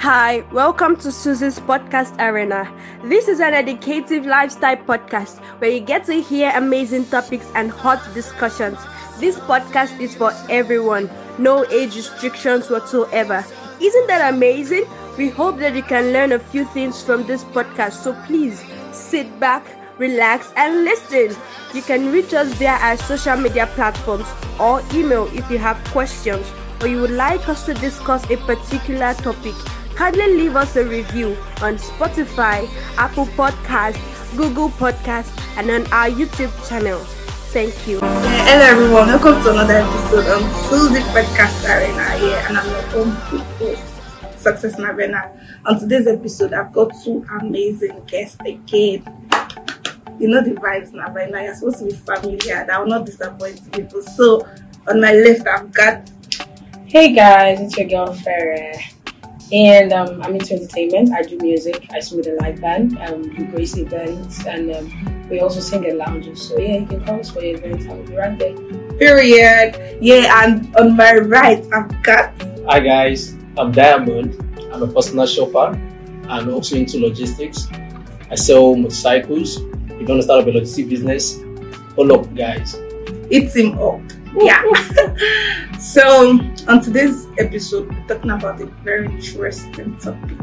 Hi, welcome to Suzy's Podcast Arena. This is an educative lifestyle podcast where you get to hear amazing topics and hot discussions. This podcast is for everyone, no age restrictions whatsoever. Isn't that amazing? We hope that you can learn a few things from this podcast, so please sit back, relax, and listen. You can reach us via our social media platforms or email if you have questions or you would like us to discuss a particular topic kindly leave us a review on Spotify, Apple Podcasts, Google Podcasts, and on our YouTube channel. Thank you. Yeah, hello everyone, welcome to another episode of Suzy Podcast Arena here, and I'm your own host, Success Navena. On today's episode, I've got two amazing guests again. You know the vibes, Navena. You're supposed to be familiar. That will not disappoint people. So, on my left, I've got. Hey guys, it's your girl Farah. And um, I'm into entertainment. I do music. I sing with a live band. Um, do grace events, and um, we also sing at lounges. So yeah, you can call us for your events. I'll be right there. Period. Yeah, and on my right, I've got. Hi guys, I'm Diamond. I'm a personal shopper and also into logistics. I sell motorcycles. If you want to start up a logistics business, pull up guys. It's him up. Yeah. so, on today's episode, we're talking about a very interesting topic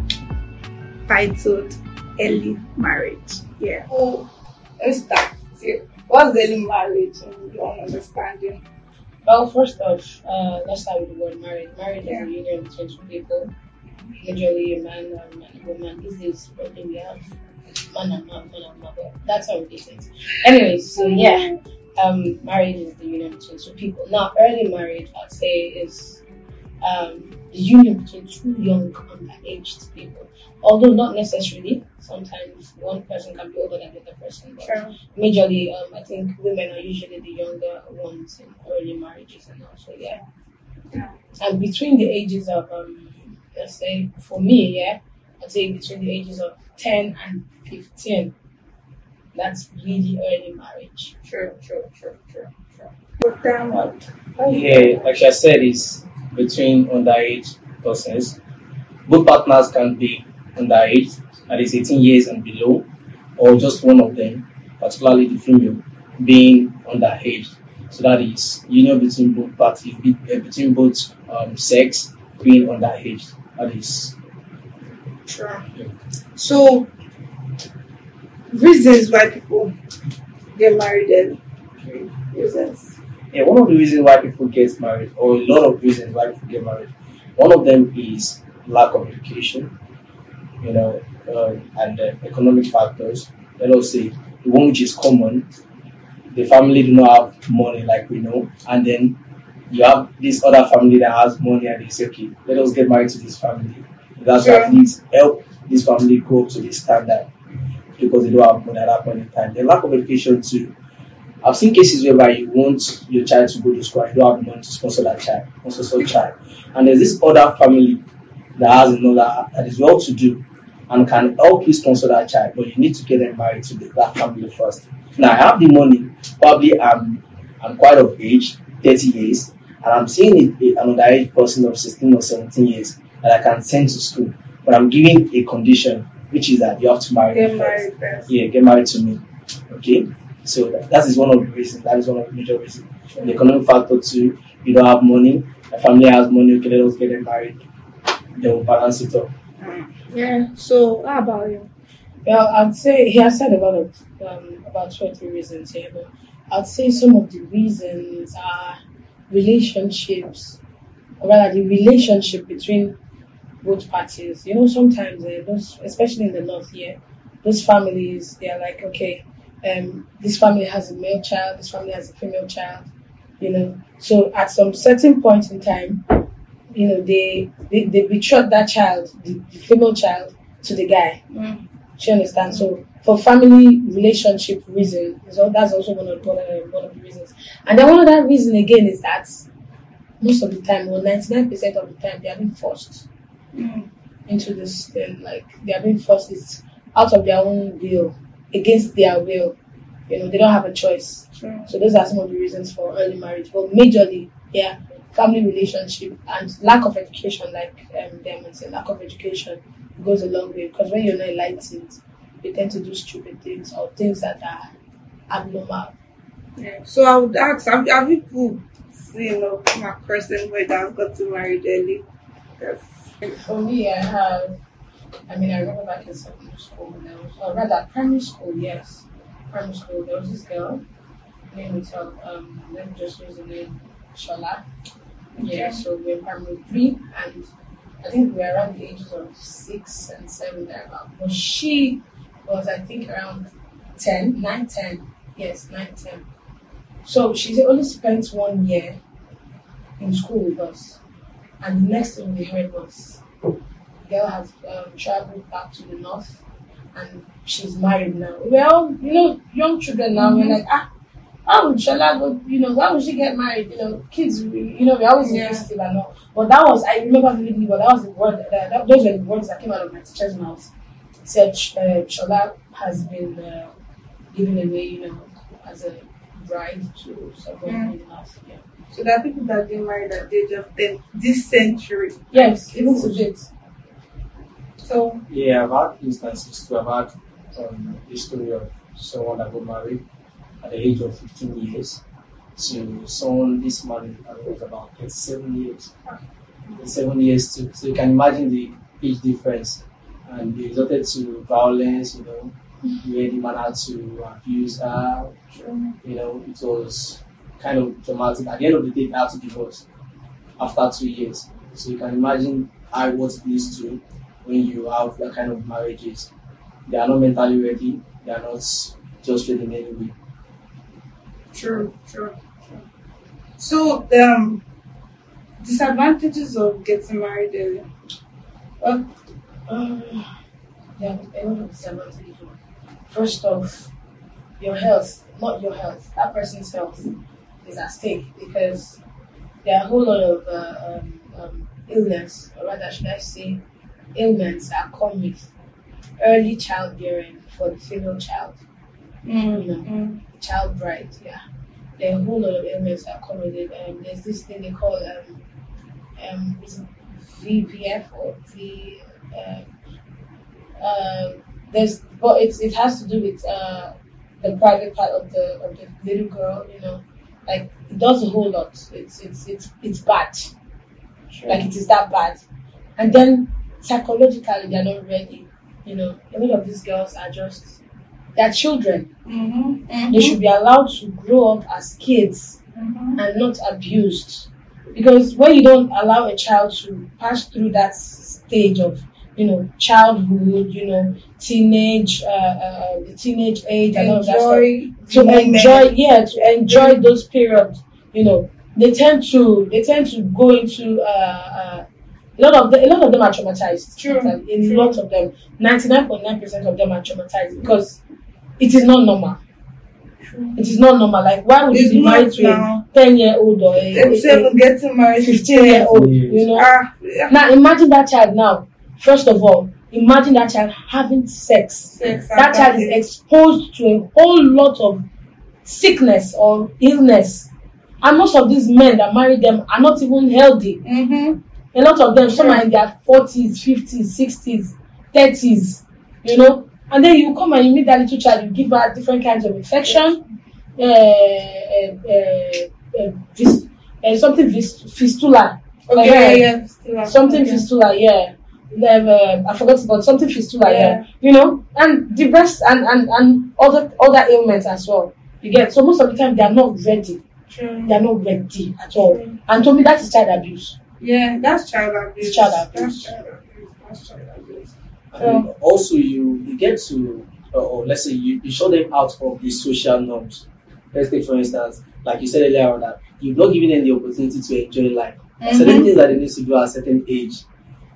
titled Early Marriage. Yeah. Oh, let's start. here. What's early marriage in your own understanding? Well, first off, uh, let's start with the word marriage. Marriage is a union between two people, majorly a man and a woman. These days, probably we have man and man, man and man. But that's how it is. Anyways, so yeah, um, marriage is the union between two people. Now, early marriage, I'd say, is um, the union between two young, underaged people. Although not necessarily, sometimes one person can be older than the other person. But majorly, um, I think women are usually the younger ones in early marriages and all. So yeah. Yeah. And between the ages of, um, let's say, for me, yeah, I'd say between the ages of 10 and 15, that's really early marriage. True, true, true, true, true. But. Yeah, like I said, is between underage persons. Both partners can be underage, that is 18 years and below, or just one of them, particularly the female, being underage. So that is union between both parties, uh, between both um, sex being underage. That is Sure. So, reasons why people get married early. Reasons. Yeah, one of the reasons why people get married, or a lot of reasons why people get married, one of them is lack of education, you know, um, and uh, economic factors. Let us say the one which is common, the family do not have money like we know, and then you have this other family that has money, and they say, okay, let us get married to this family. That's Sure. at least help this family go up to this standard because they don't have money at that point in time. The lack of education too. I've seen cases whereby you want your child to go to school and you don't have the money to sponsor that child, sponsor such child. And there's this other family that has another that is well to do and can help you sponsor that child, but you need to get them married to the, that family first. Now I have the money, probably I'm I'm quite of age, 30 years, and I'm seeing a, a, an underage person of 16 or 17 years that I can send to school. But I'm giving a condition, which is that you have to marry Get me first married first. yeah, get married to me. Okay, so that, that is one of the reasons. That is one of the major reasons. The economic factor too. You don't have money. The family has money. Okay, let us get them married. They will balance it up. Yeah. So, how about you? Well, I'd say he has said a lot of um, about two or three reasons here, but I'd say some of the reasons are relationships, or rather the relationship between both parties. You know, sometimes uh, those, especially in the north here, those families they are like, okay, um, this family has a male child, this family has a female child. You know, so at some certain point in time, you know, they they, they betrothed that child, the, the female child, to the guy. Mm. Do you understand? So for family relationship reason, so that's also one of one of, one of the reasons. And then one of that reason again is that most of the time, or ninety nine percent of the time, they are being forced Mm. into this thing. Like they are being forced it's out of their own will, against their will. You know, they don't have a choice. Sure. So those are some of the reasons for early marriage. But majorly, yeah, family relationship and lack of education, like um, them and say, lack of education goes a long way because when you're not enlightened, you tend to do stupid things or things that are abnormal. Yeah. So I would ask, have, have you people seen or come across anybody that got to marry early? Yes. For me, I have. I mean, I remember back in secondary school, there was, or rather, primary school, yes. Primary school, there was this girl, name itself, um, let me just use the name Shola. Yeah, so we were primary three, and I think we were around the ages of six and seven, thereabout. But she was, I think, around 10, 9, 10. Yes, 9, 10. So she's only spent one year in school with us. And the next thing we heard was the girl has um, traveled back to the north and she's married now. Well, you know, young children now, we're like, ah, how would Shola go, you know, why would she get married? You know, kids, you know, we're always Yeah. inquisitive and all. But that was, I remember vividly, but that was the word, that, that, those were the words that came out of my teacher's mouth. Said, uh, Shola has been uh, given away, you know, as a bride to someone Mm. in the house. Yeah. So there are people that get married at the age of 10 this century. Yes, even to date. So, Yeah, I've had instances too. I've had um, the story of someone that got married at the age of 15 years So someone this married it was about 37 years. Seven years too. So you can imagine the age difference. And it resulted to violence, you know, where the man had to abuse her. You know, it was kind of traumatic. At the end of the day, they had to divorce after two years. So you can imagine how what it leads to when you have that kind of marriages. They are not mentally ready. They are not just ready in any way. true, true, true. So, um, disadvantages of getting married early. Well, Uh, yeah. First off, your health, not your health, that person's health is at stake because there are a whole lot of uh, um, um, illness, or rather, should I say, ailments that come with early childbearing for the female child, mm, you know, mm, child bride. Yeah, there are a whole lot of ailments that come with it. Um, there's this thing they call um, um, VVF or V. Um, uh, there's, but it's it has to do with uh, the private part of the of the little girl. You know, like it does a whole lot. It's it's it's it's bad. Like it is that bad. And then psychologically they're not ready. You know, a lot of these girls are just they're children. mhm, mhm, They should be allowed to grow up as kids mhm. and not abused. Because when you don't allow a child to pass through that stage of, you know, childhood, you know, teenage, uh, uh, the teenage age and all that stuff, to moment. enjoy, yeah, to enjoy those periods, you know, they tend to, they tend to go into, uh, uh, a lot of the, a lot of them are traumatized. True, A true. lot of them, ninety nine point nine percent of them are traumatized because it is not normal. It is not normal. Like, why would It's you be married to a 10 year old or a, Them a, seven getting married 15 year old? You know? Ah, yeah. Now, imagine that child now. First of all, imagine that child having sex. Sex that child is exposed to a whole lot of sickness or illness. And most of these men that marry them are not even healthy. Mhm. A lot of them, some are in their 40s, 50s, 60s, 30s, you know. And then you come and you meet that little child, you give her different kinds of infection, uh, uh, uh, uh, vis- uh, something vis- fistula. Okay, Like, yeah, yeah. Have- Something okay. fistula, yeah. Then, uh, I forgot about something fistula, yeah. Yeah. You know, and the breast and, and, and other other ailments as well. You get so most of the time they are not ready. True. They are not ready at all. And to me that is child abuse. Yeah, that's child abuse. It's child abuse. That's child abuse. That's child abuse. And also, you, you get to, uh, or let's say you, you show them out of the social norms. Let's take, for instance, like you said earlier on, that you've not given them the opportunity to enjoy life. Certain things that they need to do at a certain age.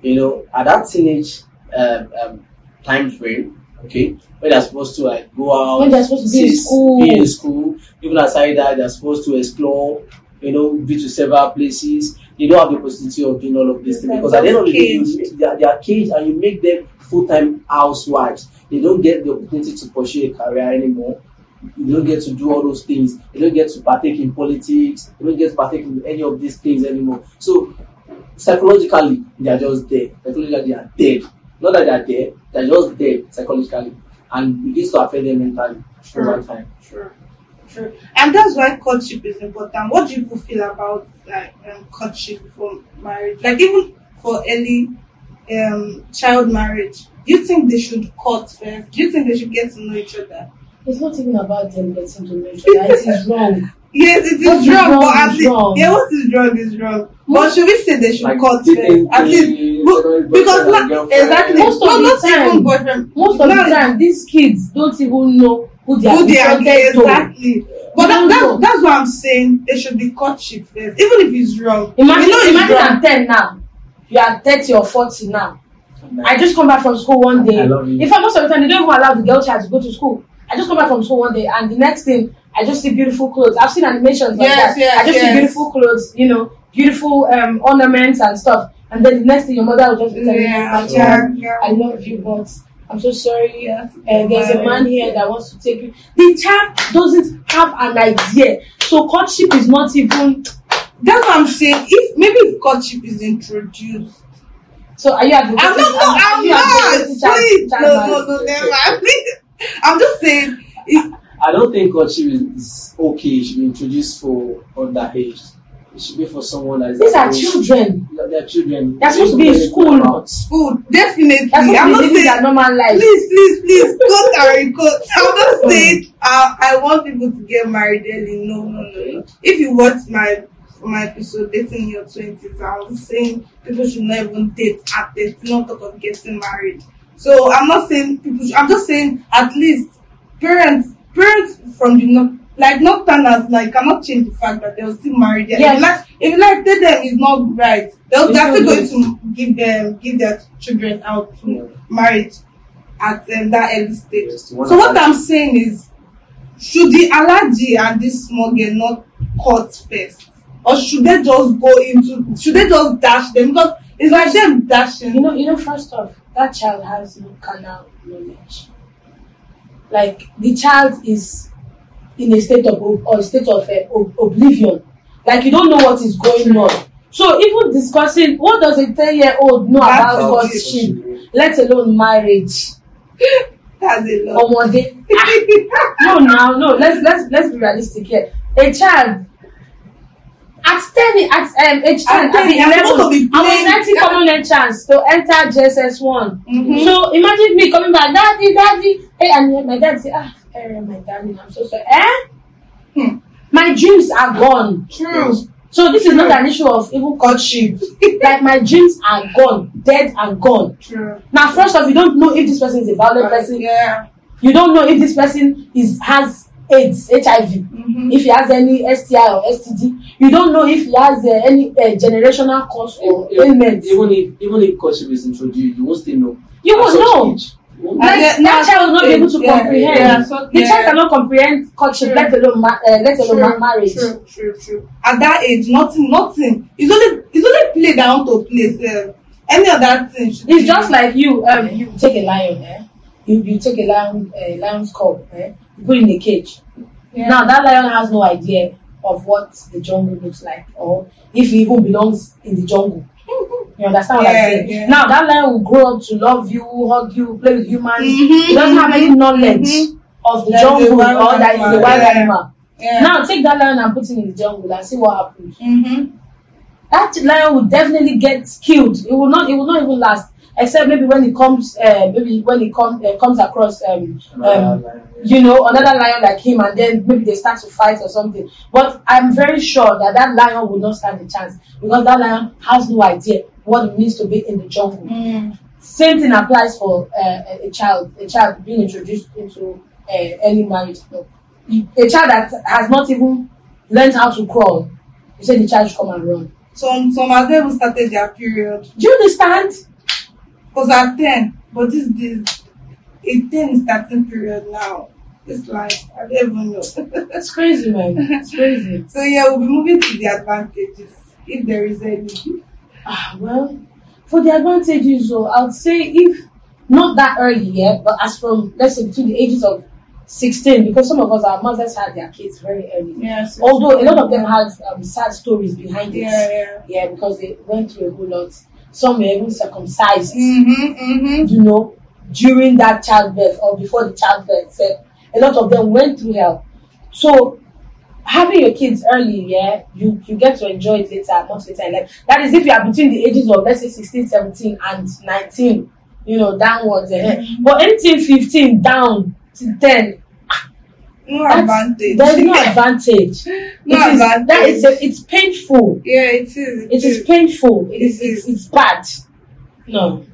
You know, at that teenage um, um, time frame, okay, when they're supposed to like go out, When they're supposed to be in school. be in school, even aside that, they're supposed to explore, you know, be to several places. They don't have the opportunity of doing all of these things because at the end of the day, you caged. make, they, are, they are caged and you make them full time housewives. They don't get the opportunity to pursue a career anymore. you don't get to do all those things. You don't get to partake in politics. You don't get to partake in any of these things anymore. So psychologically, they are just dead. Psychologically, they are dead. Not that they are dead, they are just dead psychologically, and it begins to affect them mentally Sure. over time. Sure, sure. And that's why courtship is important. What do you feel about like um, courtship before marriage? Like even for early um, child marriage, do you think they should court first? Do you think they should get to know each other? It's not even about them getting to know each other. It is wrong. Yes, it is What is wrong, wrong but at is least wrong. yeah, what is wrong is wrong. But should we say they should Like court dating first? At least but- because and not exactly Most of no, the not time- boyfriend. Most of Now, the time, these kids don't even know who they are who they are intended to. exactly. But that, that, that's what I'm saying. They should be courtship first, even if it's wrong. Imagine, you know it's imagine wrong. I'm 10 now. You are 30 or 40 now. I just come back from school one day. I love you. In fact, most of the time, they don't even allow the girl child to go to school. I just come back from school one day, and the next thing, I just see beautiful clothes. I've seen animations like Yes, that. yes, I just yes. see beautiful clothes, you know, beautiful um, ornaments and stuff. And then the next thing, your mother will just be telling you, Yeah, "My yeah, yeah. I love you, but I'm so sorry. Yes. Uh, there's a man here that wants to take you. The child doesn't have an idea. So courtship is not even. That's what I'm saying. If maybe if courtship is introduced, So are you advocating? I'm not. No, are I'm not. Please, no, no, no, never. I'm just saying. If, I don't think courtship is, is okay. It should be introduced for underage. It should be for someone that is. These are children. They are children. They're supposed to be in They school. school, definitely. They're supposed I'm to not be living their normal life. Please, please, please, quote and quote. I'm not saying uh, I want people to get married early. No, no, no, no. If you watch my my episode dating in your twenties, I was saying people should not even date at 30, not talk of getting married. So I'm not saying people. Should, I'm just saying at least parents, parents from the north, like northerners, like cannot change the fact that they'll still marry them. Yes. If you like, if you like tell them is not right, they'll It's they're still going good. to give them give their children out to marriage at um, that early stage. Yes, So what. I'm saying is, should the Alhaji and this small girl not cut first, or should they just go into? Should they just dash them? Because it's like them dashing. You know, you know. First off, that child has no carnal knowledge. Like the child is in a state of or a state of uh, ob- oblivion. Like you don't know what is going on. So even discussing what does a ten year old know That's about courtship, let alone marriage. That's a lot. Ọmọdé. no, now, no. Let's let's let's be realistic here. A child at ten, at um, age ten, At 10, at the you're supposed to eleven, be I was ninety common entrance to enter JSS one. Mhm. So imagine me coming back, daddy, daddy. Hey, and my dad say, ah, eh, my darling, I'm so sorry. Eh? Hmm. My dreams are gone. True. So this is not an issue of even courtship. like my dreams are gone, dead and gone. True. Now, first off, you don't know if this person is a violent person. Yeah. You don't know if this person is has AIDS, HIV, Mhm. if he has any STI or STD. You don't know if he has uh, any uh, generational cause or Even- ailment. Even if even if courtship is introduced, you won't still know. You won't know. age. That now, child will not be able to yeah, comprehend. yeah, so- the yeah. child cannot comprehend courtship, True. let alone ma- uh, let alone True, marriage. True, true, true. At that age, nothing, nothing. It's only, it's only play want to play. sef. Any other thing. It's be- just like you. Um, you take a lion, eh? You you take a lion, a lion's cub, eh? Put in a cage. Yeah. Now that lion has no idea of what the jungle looks like, or if he even belongs in the jungle. You understand what Yeah, I'm saying? yeah. Now that lion will grow up to love you, hug you, play with humans. Mhm, He doesn't have any mhm, knowledge mhm. of the is jungle wild or that he's a wild animal. Now take that lion and put him in the jungle and see what happens. Mm-hmm. That lion will definitely get killed. It will not. It will not even last. Except maybe when it comes, uh, maybe when it comes uh, comes across, um, um, you know, another lion like him, and then maybe they start to fight or something. But I'm very sure that that lion will not stand a chance because that lion has no idea what it means to be in the jungle. Mm. Same thing applies for uh, a, a child, a child being introduced into uh, any marriage. No. A child that has not even learned how to crawl, you say the child should come and run. Some, some has not even started their period. Do you understand? Because at 10, but this, this, a 10 is starting period now. It's like, I don't even know. It's crazy, man. It's crazy. so yeah, we'll be moving to the advantages, if there is any. Ah, well, for the advantages, so I would say if not that early yet, but as from let's say between the ages of 16 because some of us our mothers had their kids very early. Yeah. Although a lot of them had um, sad stories behind it. Yeah, yeah. Yeah, because they went through a whole lot. Some were even circumcised, Mm-hmm, mm-hmm. you know, during that childbirth or before the childbirth. So a lot of them went through hell. So having your kids early, yeah, you, you get to enjoy it later, much later in life. That is if you are between the ages of let's say 16, 17 and 19, you know, downwards. eh. But anything 15 down to 10, No advantage. there's no advantage. No It is- advantage. That is a, it's painful. yeah, it is. It is painful. It is, It it's, is. it's bad. No.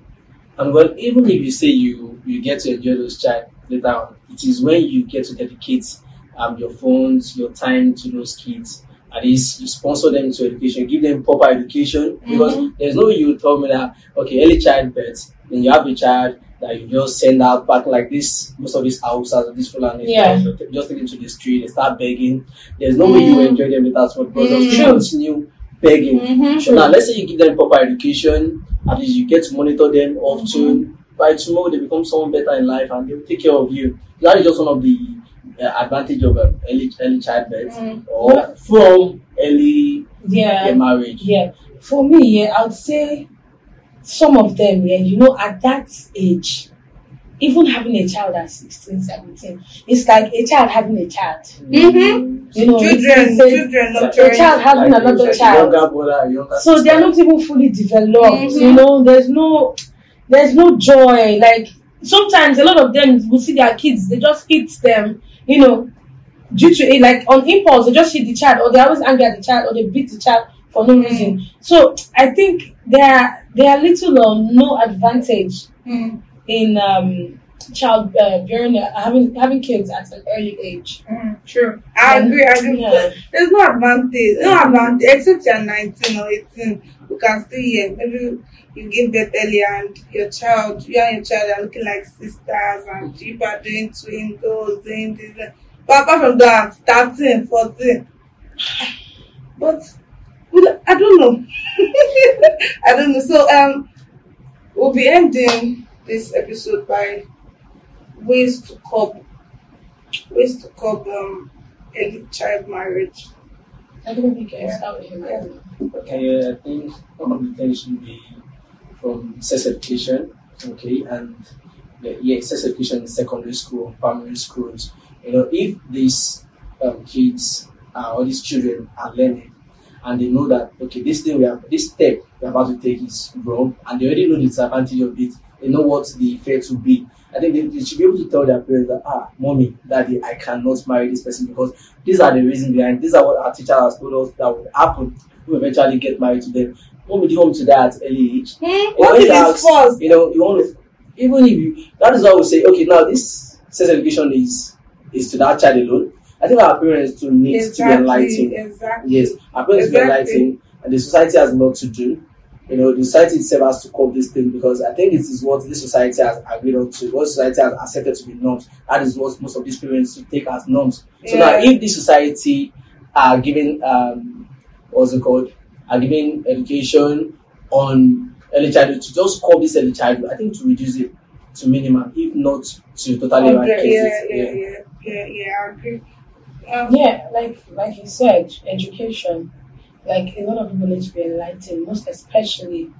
And well, even if you say you you get to enjoy those child later on, it is when you get to dedicate um your phones, your time to those kids. At least you sponsor them to education, give them proper education. Mm-hmm. Because there's no way you tell me that okay, early childbirth, then you have a child that you just send out back like this. Most of these houses, these Fulani, Yeah. just take them to the street, they start begging. There's no way you mm-hmm. enjoy them later on because they'll still True. continue begging. Mm-hmm. So now, let's say you give them proper education, at least you get to monitor them often. Mm-hmm. By tomorrow, they become someone better in life and they'll take care of you. That is just one of the uh, advantage of um, early early childbirth or from early Yeah. uh, marriage. Yeah. For me, yeah, I would say some of them, yeah, you know, at that age, even having a child at 16, 17, it's like a child having a child. Mm-hmm. You know, Children, it's a- children, not a children. child having Like, another child. Younger brother, younger So they're not even fully developed. Mhm. You know, there's no there's no joy. Like sometimes a lot of them will see their kids, they just hit them, you know, due to it like on impulse, they just hit the child or they always angry at the child or they beat the child for no reason. So I think there are there are little or no advantage Mm, in um child uh, bearing uh, having having kids at an early age. mm, true. I agree. I agree. Yeah. There's no advantage. No advantage except you're 19 or 18. You can still hear. Maybe you give birth early and your child, you and your child are looking like sisters and you are doing twin goals, doing this. that. But apart from that, 13, 14. But I don't know. I don't know. So um, we'll be ending this episode by ways to cope, ways to cope um early child marriage. I don't think you can start with him. I don't know. Okay, I think one of the things should be from sex education, okay, and the, yeah, sex education in secondary school, primary schools. You know, if these um, kids uh, or these children are learning and they know that okay, this thing we have, this step we're about to take is wrong, and they already know the disadvantage of it. They know what the effects will be. I think they, they should be able to tell their parents that ah, mommy, daddy, I cannot marry this person because these are the reasons behind. These are what our teacher has told us that would happen. We eventually get married to them. Mommy, do you want to die at early age? Hmm? You know, What if you it's false? You know, you want to, even if you, that is why we say, okay, now this sex education is is to that child alone. I think our parents too need to be enlightened. Exactly. Yes, our parents to be Exactly. enlightened, and the society has a lot to do. You know, the society itself has to cope this thing because I think it is what this society has agreed on to, what society has accepted to be norms. That is what most of these parents to take as norms. So now, if this society are giving, um, what's it called, are giving education on early childhood to just cope this early childhood, I think to reduce it to minimum, if not to totally Hundred, eradicate yeah, it. yeah, yeah, yeah, yeah, I agree. Um, Yeah, like like you said, education. Like a lot of people need to be enlightened, most especially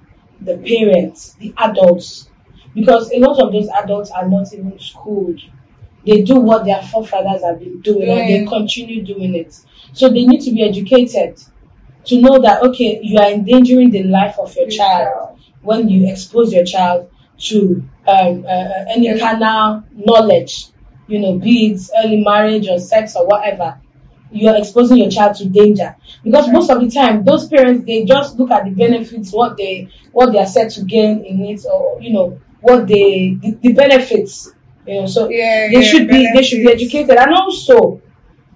the parents, the adults, because a lot of those adults are not even schooled. They do what their forefathers have been doing, and they continue doing it. So they need to be educated to know that okay, you are endangering the life of your child when you expose your child to um, uh, uh, any Yeah. carnal knowledge, you know, be it early marriage or sex or whatever, you are exposing your child to danger. Because most of the time, those parents they just look at the benefits, what they what they are set to gain in it, or you know, what they the, the benefits. You know, so Yeah, they yeah, should be they should be educated, and also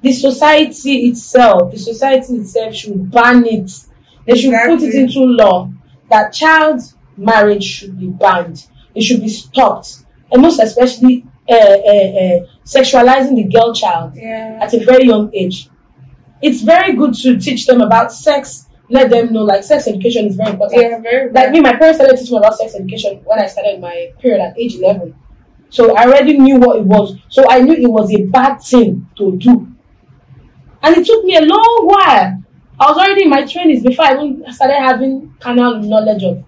the society itself, the society itself should ban it. They should put it into law that child marriage should be banned. It should be stopped, and most especially uh, uh, uh, sexualizing the girl child Yeah. at a very young age. It's very good to teach them about sex. Let them know, like sex education is very important. Yeah, very Like me, my parents started teaching me about sex education when I started my period at age eleven. So I already knew what it was. So I knew it was a bad thing to do. And it took me a long while. I was already in my twenties before I even started having carnal knowledge of,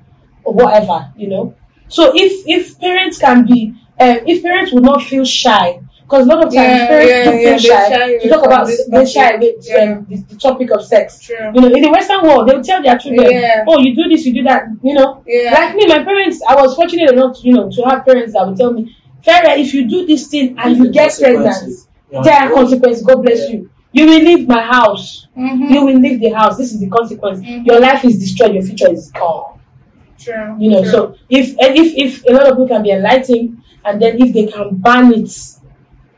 of whatever, you know. So if if parents can be, uh, if parents would not feel shy, because a lot of times Yeah, parents yeah, do yeah, feel they're shy, shy to talk about this they shy with Yeah. um, the, the topic of sex. True. You know, in the Western world, they will tell their children, Yeah. "Oh, you do this, you do that." You know, Yeah. like me, my parents. I was fortunate enough, to, you know, to have parents that would tell me, "Farah, if you do this thing and you get pregnant, there are consequences. God bless you. You will leave my house. Mhm. You will leave the house. This is the consequence. Mhm. Your life is destroyed. Your future is gone." True. You know, True. so if if if a lot of people can be enlightened, and then if they can ban it,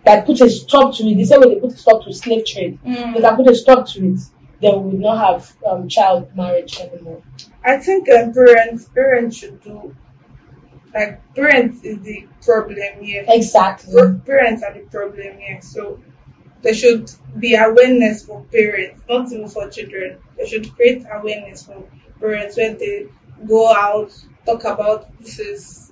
like put a stop to it, the same way they put a stop to slave trade, Mm. they can put a stop to it, then we will not have um, child marriage anymore. I think um, parents parents should do like parents is the problem here. Exactly. Pa- Parents are the problem here. So there should be awareness for parents, not even for children. They should create awareness for parents when they go out, talk about this is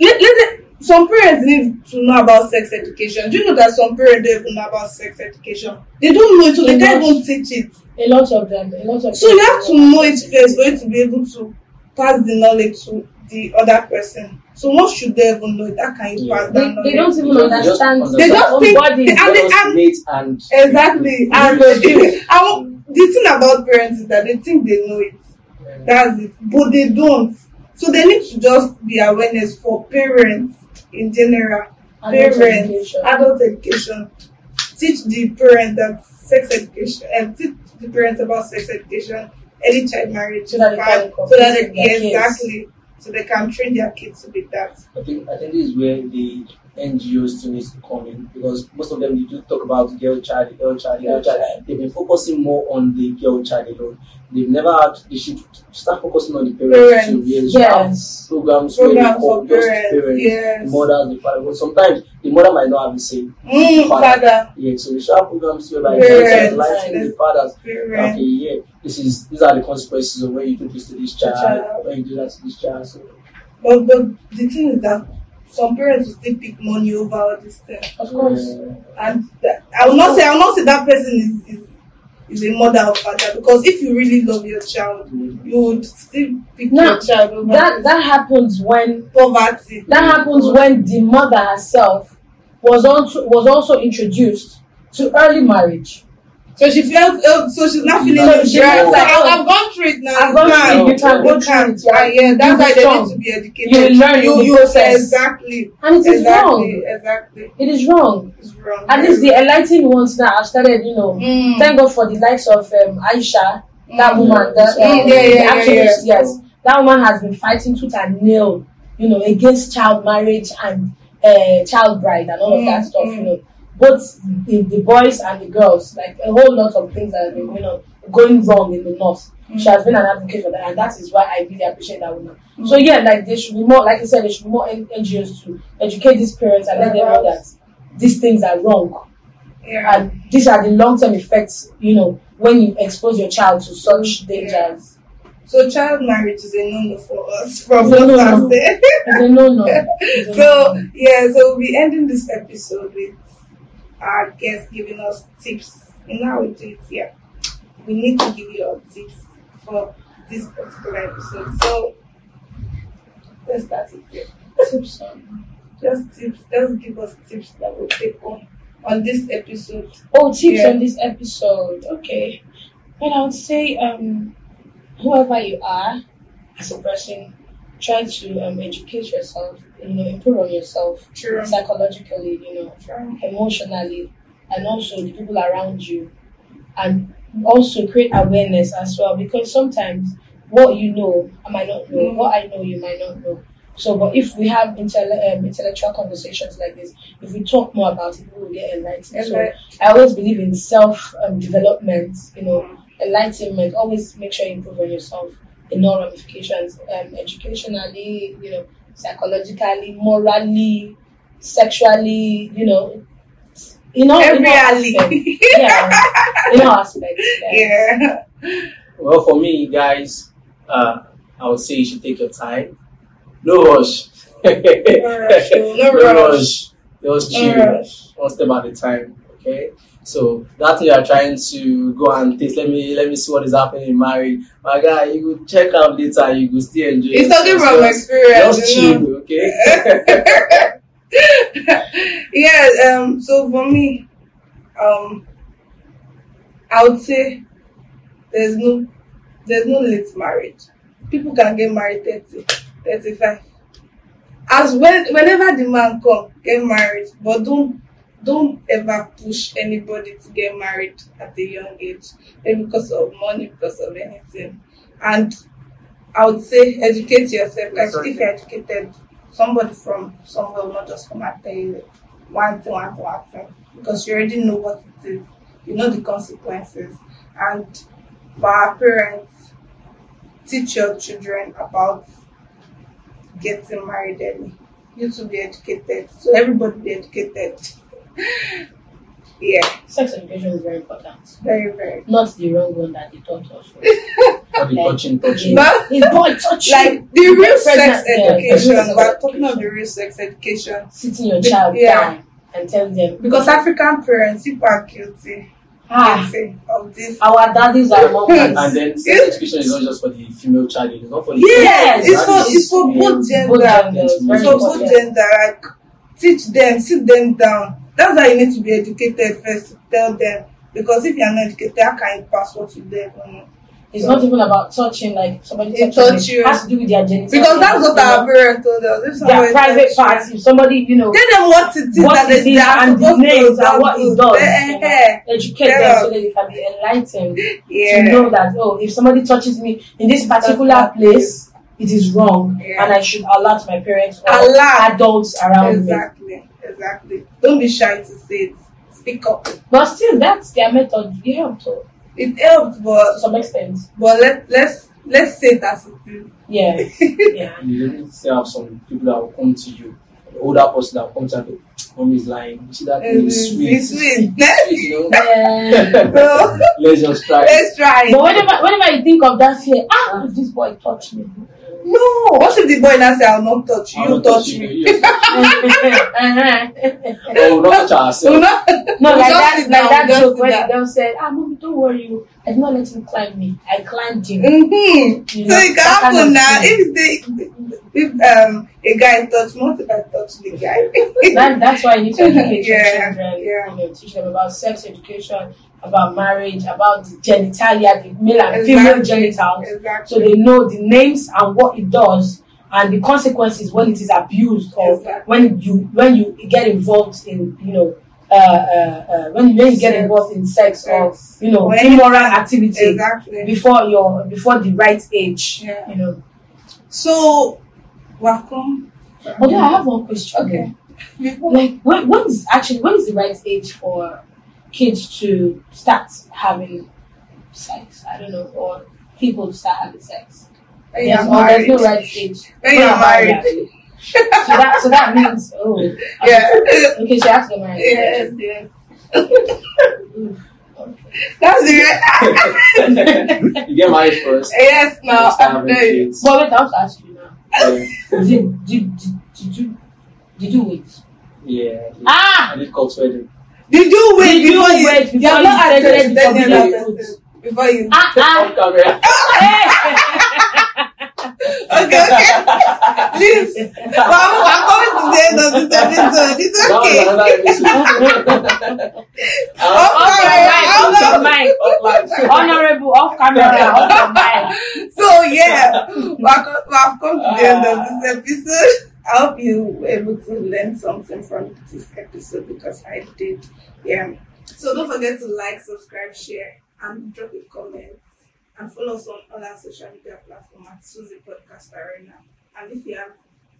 let, let the, some parents need to know about sex education. Do you know that some parents don't even know about sex education? They don't know it, so they can't even teach it. A lot of them. A lot of So you have to know it first for you to be able to pass the knowledge to the other person. So what should they even know it? How can you Yeah. pass They, that knowledge? they don't even understand understand. They just think- bodies. they- and Let us and- and Exactly. And and the thing about parents is that they think they know it. That's it. But they don't. So they need to just be awareness for parents in general. Adult parents, education. adult education. Teach the parents that sex education and teach the parents about sex education, early child marriage, So that they can and so that they, incorporate their yeah, kids. exactly. So they can train their kids to be that. I think I think this is where the NGOs still needs to come in because most of them they do talk about girl child, girl child, girl child. They've been focusing more on the girl child alone. They've never had they should start focusing on the parents, Parents, too. Yeah, they should have Yes. programs, where Programs for parents, parents, yes. the mothers, the father. But sometimes the mother might not have the same. Mm, Father. father, Yeah, so we should have programs whereby Parents, enlighten the fathers parents. okay, yeah, this is these are the consequences of when you do this to this child, Child. when you do that to this child. So But, but the thing is that some parents will still pick money over all these things. Of course. And that, I will not say I will not say that person is, is is a mother or father because if you really love your child, mm-hmm. you would still pick No, your child over That that happens when poverty. that happens when the mother herself was also was also introduced to early marriage. So she felt uh, so she's not feeling So she Right? So like, I- oh, I've gone through it now. I've gone through it, you can go through it, yeah. Ah, yeah, that's why they need to be educated. You learn you, you process. exactly. And it is exactly, wrong. Exactly. It is wrong. It's wrong. At least the enlightened ones now have started, you know, Mm. thank God for the likes of um, Aisha, that Mm. woman, the, um, Yeah, yeah, yeah, yeah, yeah. yes. That woman has been fighting tooth and nail, you know, against child marriage and uh, child bride and all of that Mm, stuff, mm. you know. Both the, the boys and the girls, like a whole lot of things that have been going on, going wrong in the north. Mm. She has been an advocate for that, and that is why I really appreciate that woman. So yeah, like there should be more, like I said, there should be more NGOs to educate these parents and let them know that these things are wrong Yeah. and these are the long term effects, you know, when you expose your child to such dangers. So child marriage is a no-no for us from what no-no. I said. It's a no no. So yeah, so we'll be ending this episode with our guest giving us tips. And now we do it here. We need to give you our tips for this particular episode. So let's start it here. tips on- Just tips. Just give us tips that we'll take on on this episode. Oh, tips Yeah. on this episode. Okay. Well, I would say, um, whoever you are as a person, try to um, educate yourself, you know, improve on yourself True. psychologically, you know, True. emotionally, and also the people around you, and also create awareness as well. Because sometimes what you know, I might not know. Mm. What I know, you might not know. So, but if we have intell- um, intellectual conversations like this, if we talk more about it, we will get enlightened. So, I always believe in self um, development. You know, enlightenment. Always make sure you improve on yourself in all ramifications, um, educationally, you know, psychologically, morally, sexually, you know, in all, in Every all alley. aspects. Yeah, in all aspects. Yeah. yeah. Well, for me, guys, uh, I would say you should take your time. No rush. rush, oh, no rush. Just No chill. rush. One step at a time. Okay. So that you are trying to go and taste. Let me let me see what is happening in marriage. My guy, you will check out later. You will still enjoy. It's Just- from just- experience. Just know. chill. Okay. yeah, um, so for me, um, I would say there's no there's no late marriage. People can get married 30, 35. As when whenever the man come, get married, but don't don't ever push anybody to get married at a young age, maybe because of money, because of anything. And I would say educate yourself. Like if you're educated, somebody from somewhere will not just come and tell you one thing, one thing, one thing. Because you already know what it is. You know the consequences. And for our parents, teach your children about getting married early. You to be educated. So everybody be educated. Yeah, Sex education is very important. very, very. Not the wrong one that they taught us. Not the touching, touching. But His boy touch like the real Get sex pregnant, yeah, education, sex we're talking of the real sex education. sitting your child Yeah. down and tell them Because African parents, people are guilty, ah guilty of this. our daddies are And, and then sex education is not just for the female child, it's not for the Yes, it's for it's for both gender. Both genders, It's for both important. gender. Like teach them, sit them down. That's why you need to be educated first to tell them. Because if you're not educated, how can you pass what you did? It's not even about touching like somebody touching touch you. It has to do with their genitals. Because that's what our parents told us. If their somebody private parts. If somebody, you know, Tell them what it is what that it is and the to names and what it does. Eh, you know, eh, educate Tell them so that they can be enlightened Yeah. to know that oh, if somebody touches me in this particular place, it is wrong, Yeah. and I should alert my parents or Alert. adults around me. Exactly, exactly. Don't be shy to say it. Speak up. But still, that's their method. It helped to It helped, but some extent. but let let's let's say it as it is. Yeah, yeah. You don't still have some people that will come to you. The older person that will come to you, mommy is lying. You see that thing is sweet. It's sweet. Let's, You know? Yeah. so, Let's just try. let's try But whenever, whenever you think of that fear, ah, if this boy touch me. No. What if the boy now say I'll not touch you, I'll you not touch you, me? you just- no, Oh, not touch No, ourselves. no. like that, like that just joke sit where the girl said, "Ah, mommy, don't worry, you. I did not let him climb me. I climbed him." Mm-hmm. You So it can that kind happen of now. If they, if um a guy touch me, what if I touch the guy? that, that's why you need to educate your Yeah, children. yeah. You know, teach them about sex education, about marriage, about the genitalia, the male and Exactly. female genitals, Exactly. so they know the names and what it does and the consequences when it is abused or Exactly. when you when you get involved in you know. Uh, uh, uh, when, when you get involved in sex or you know When- immoral activity Exactly. before your before the right age Yeah. you know So, welcome. although i have one question Okay. Like when, when is actually when is the right age for kids to start having sex i don't know or people to start having sex when There's- you're there's no married. right age When you're married. so that so that means oh Yeah. okay so you have to get married yes, yes. That's the you get married first. yes. Now start I'm having there. kids. but wait i have to ask you now did, did, did, did you did you wait Yeah. ah I did cult wedding. Did you wait Did before you? wait before you have you not started accepted the any other forbidden person before you. ah ah Off camera. Okay, okay. Please, Mom, I'm coming to the end of this episode. It's okay. Off off camera, mic off off camera. mic honorable off camera off your mic So yeah, we've come, we've come to the end of this episode. I hope you were able to learn something from this episode because I did. Yeah. So don't forget to like, subscribe, share, and drop a comment. And follow us on all our social media platforms at Suzy Podcast Arena. And if you have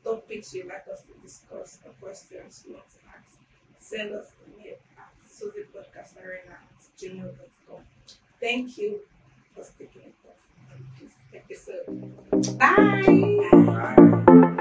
topics you'd like us to discuss or questions you want to ask, send us an email at suzypodcastarena at gmail.com. Thank you for sticking with us on this episode. Bye. Bye.